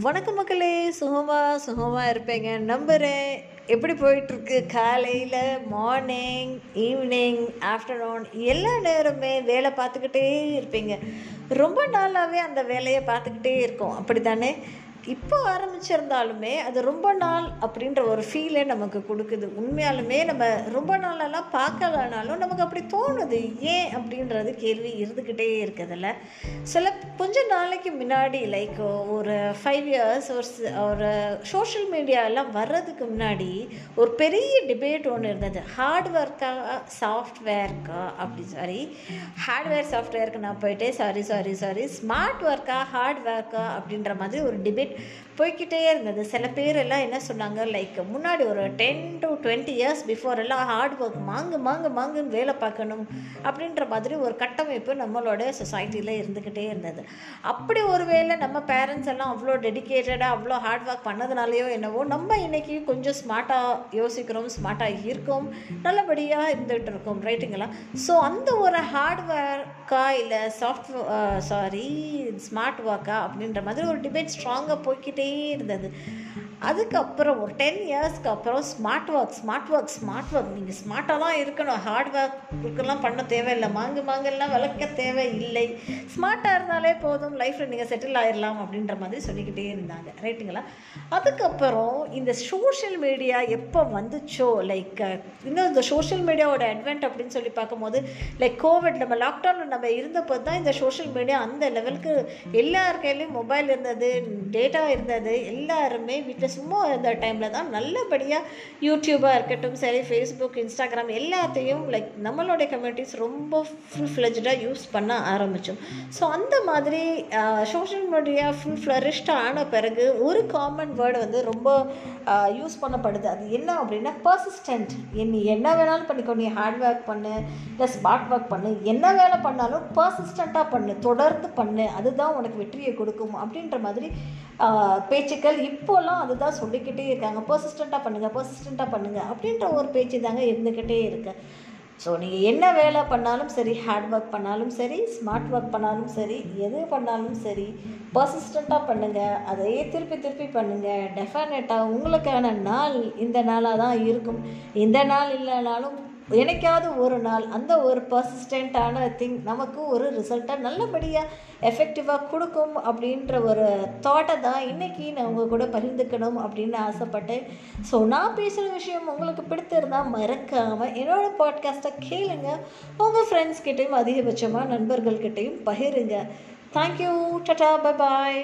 வணக்கம் மக்களே சுகமாக சுகமாக இருப்பேங்க. நம்புகிறேன் எப்படி போயிட்டுருக்கு? காலையில் மார்னிங் ஈவினிங் ஆஃப்டர்நூன் எல்லா நேரமே வேலை பார்த்துக்கிட்டே இருப்பீங்க. ரொம்ப நாளாகவே அந்த வேலையை பார்த்துக்கிட்டே இருக்கோம். அப்படி தானே இப்போ ஆரம்பிச்சிருந்தாலுமே அது ரொம்ப நாள் அப்படின்ற ஒரு ஃபீலே நமக்கு கொடுக்குது. உண்மையாலுமே நம்ம ரொம்ப நாளெல்லாம் பார்க்கலனாலும் நமக்கு அப்படி தோணுது. ஏன் அப்படின்றது கேள்வி இருந்துக்கிட்டே இருக்குதுல்ல. சில கொஞ்ச நாளைக்கு முன்னாடி லைக் ஒரு ஃபைவ் இயர்ஸ் ஒரு ஒரு சோஷியல் மீடியாலாம் வர்றதுக்கு முன்னாடி ஒரு பெரிய டிபேட் ஒன்று இருந்தது. ஹார்ட்வேர்க்கா சாஃப்ட்வேர்க்கா அப்படி சாரி ஹார்ட்வேர் சாஃப்ட்வேருக்கு நான் போயிட்டே சாரி சாரி சாரி ஸ்மார்ட் ஒர்க்கா ஹார்ட் ஒர்க்கா அப்படின்ற மாதிரி ஒரு டிபேட் போய்க்கிட்டே இருந்தது சில பேர் எல்லாம் என்ன சொன்னாங்க லைக் முன்னாடி ஒரு ten to twenty years before எல்லாம் ஹார்ட் ஒர்க் மாங்கு மாங்கு மாங்குன்னு வேலை பார்க்கணும் அப்படின்ற மாதிரி ஒரு கட்டமைப்பு நம்மளோட சொசைட்டியில் இருந்துக்கிட்டே இருந்தது. அப்படி ஒரு வேளை நம்ம பேரண்ட்ஸ் எல்லாம் அவ்வளோ டெடிக்கேட்டடாக அவ்வளோ ஹார்ட் ஒர்க் பண்ணதுனாலையோ என்னவோ நம்ம இன்றைக்கி கொஞ்சம் ஸ்மார்ட்டாக யோசிக்கிறோம் ஸ்மார்ட்டாக இருக்கோம் நல்லபடியாக இருந்துகிட்டு இருக்கோம் ரைட்டுங்களா ஸோ அந்த ஒரு ஹார்ட் ஒர்க்காக இல்லை சாஃப்ட் சாரி ஸ்மார்ட் ஒர்க்கா அப்படின்ற மாதிரி ஒரு டிபேட் ஸ்ட்ராங்காக போய்க்கிட்டே இருந்தது. அதுக்கப்புறம் ஒரு டென் இயர்ஸ்க்கு அப்புறம் smart work smart work smart work நீங்கள் ஸ்மார்ட்டாக தான் இருக்கணும். ஹார்ட் ஒர்க்குலாம் பண்ண தேவையில்லை. மாங்கு மாங்கெல்லாம் விளக்க தேவையில்லை. ஸ்மார்ட்டாக இருந்தாலே போதும். லைஃப்பில் நீங்கள் செட்டில் ஆயிடலாம் அப்படின்ற மாதிரி சொல்லிக்கிட்டே இருந்தாங்க. ரைட்டுங்களா அதுக்கப்புறம் இந்த சோஷியல் மீடியா எப்போ வந்துச்சோ லைக் இன்னும் இந்த சோஷியல் மீடியாவோட அட்வென்ட் அப்படின்னு சொல்லி பார்க்கும்போது லைக் கோவிட் நம்ம லாக்டவுனில் நம்ம இருந்தப்போ தான் இந்த சோஷியல் மீடியா அந்த லெவலுக்கு எல்லார் கையிலையும் மொபைல் இருந்தது லேட்டாக இருந்தது. எல்லாருமே வீட்டில் சும்மா இருந்த டைமில் தான் நல்லபடியாக யூடியூபாக இருக்கட்டும் சரி ஃபேஸ்புக் இன்ஸ்டாகிராம் எல்லாத்தையும் லைக் நம்மளுடைய கம்யூனிட்டிஸ் ரொம்ப ஃபுல் ஃப்ளெஜ்டாக யூஸ் பண்ண ஆரம்பித்தோம் ஸோ அந்த மாதிரி சோஷியல் மீடியா ஃபுல் ஃப்ளரிஷ்ட் ஆன பிறகு ஒரு காமன் வேர்டு வந்து ரொம்ப யூஸ் பண்ணப்படுது. அது என்ன அப்படின்னா பர்சிஸ்டன்ட் நீ என்ன வேணாலும் பண்ணிக்கோ நீ ஹார்ட் ஒர்க் பண்ணு இல்லை ஸ்மார்ட் ஒர்க் பண்ணு. என்ன வேலை பண்ணாலும் பர்சிஸ்டண்ட்டாக பண்ணு. தொடர்ந்து பண்ணு. அதுதான் உனக்கு வெற்றியை கொடுக்கும். அப்படின்ற மாதிரி பேச்சுக்கள் இப்போலாம் அதுதான் சொல்லிக்கிட்டே இருக்காங்க. பர்சிஸ்டண்ட்டாக பண்ணுங்கள் பர்சிஸ்டண்ட்டாக பண்ணுங்கள் அப்படின்ற ஒரு பேச்சு தாங்க இருந்துக்கிட்டே இருக்கு. ஸோ நீங்கள் என்ன வேலை பண்ணாலும் சரி ஹார்ட் ஒர்க் பண்ணாலும் சரி ஸ்மார்ட் ஒர்க் பண்ணாலும் சரி எது பண்ணாலும் சரி பர்சிஸ்டண்ட்டாக பண்ணுங்கள் அதையே திருப்பி திருப்பி பண்ணுங்கள் டெஃபினட்டாக உங்களுக்கான நாள் இந்த நாளாக தான் இருக்கும். இந்த நாள் இல்லைனாலும் என்னைக்காவது ஒரு நாள் அந்த ஒரு பர்சிஸ்டண்ட்டான திங் நமக்கு ஒரு ரிசல்ட்டை நல்லபடியாக எஃபெக்டிவாக கொடுக்கும் அப்படின்ற ஒரு தாட்டை தான் இன்றைக்கி நான் உங்கள் கூட பகிர்ந்துக்கணும் அப்படின்னு ஆசைப்பட்டேன். ஸோ நான் பேசுகிற விஷயம் உங்களுக்கு பிடித்திருந்தால் மறக்காமல் என்னோடய பாட்காஸ்ட்டை கேளுங்க. உங்கள் ஃப்ரெண்ட்ஸ் கிட்டேயும் அதிகபட்சமாக நண்பர்கள்கிட்டையும் பகிருங்க. Thank you tata bye bye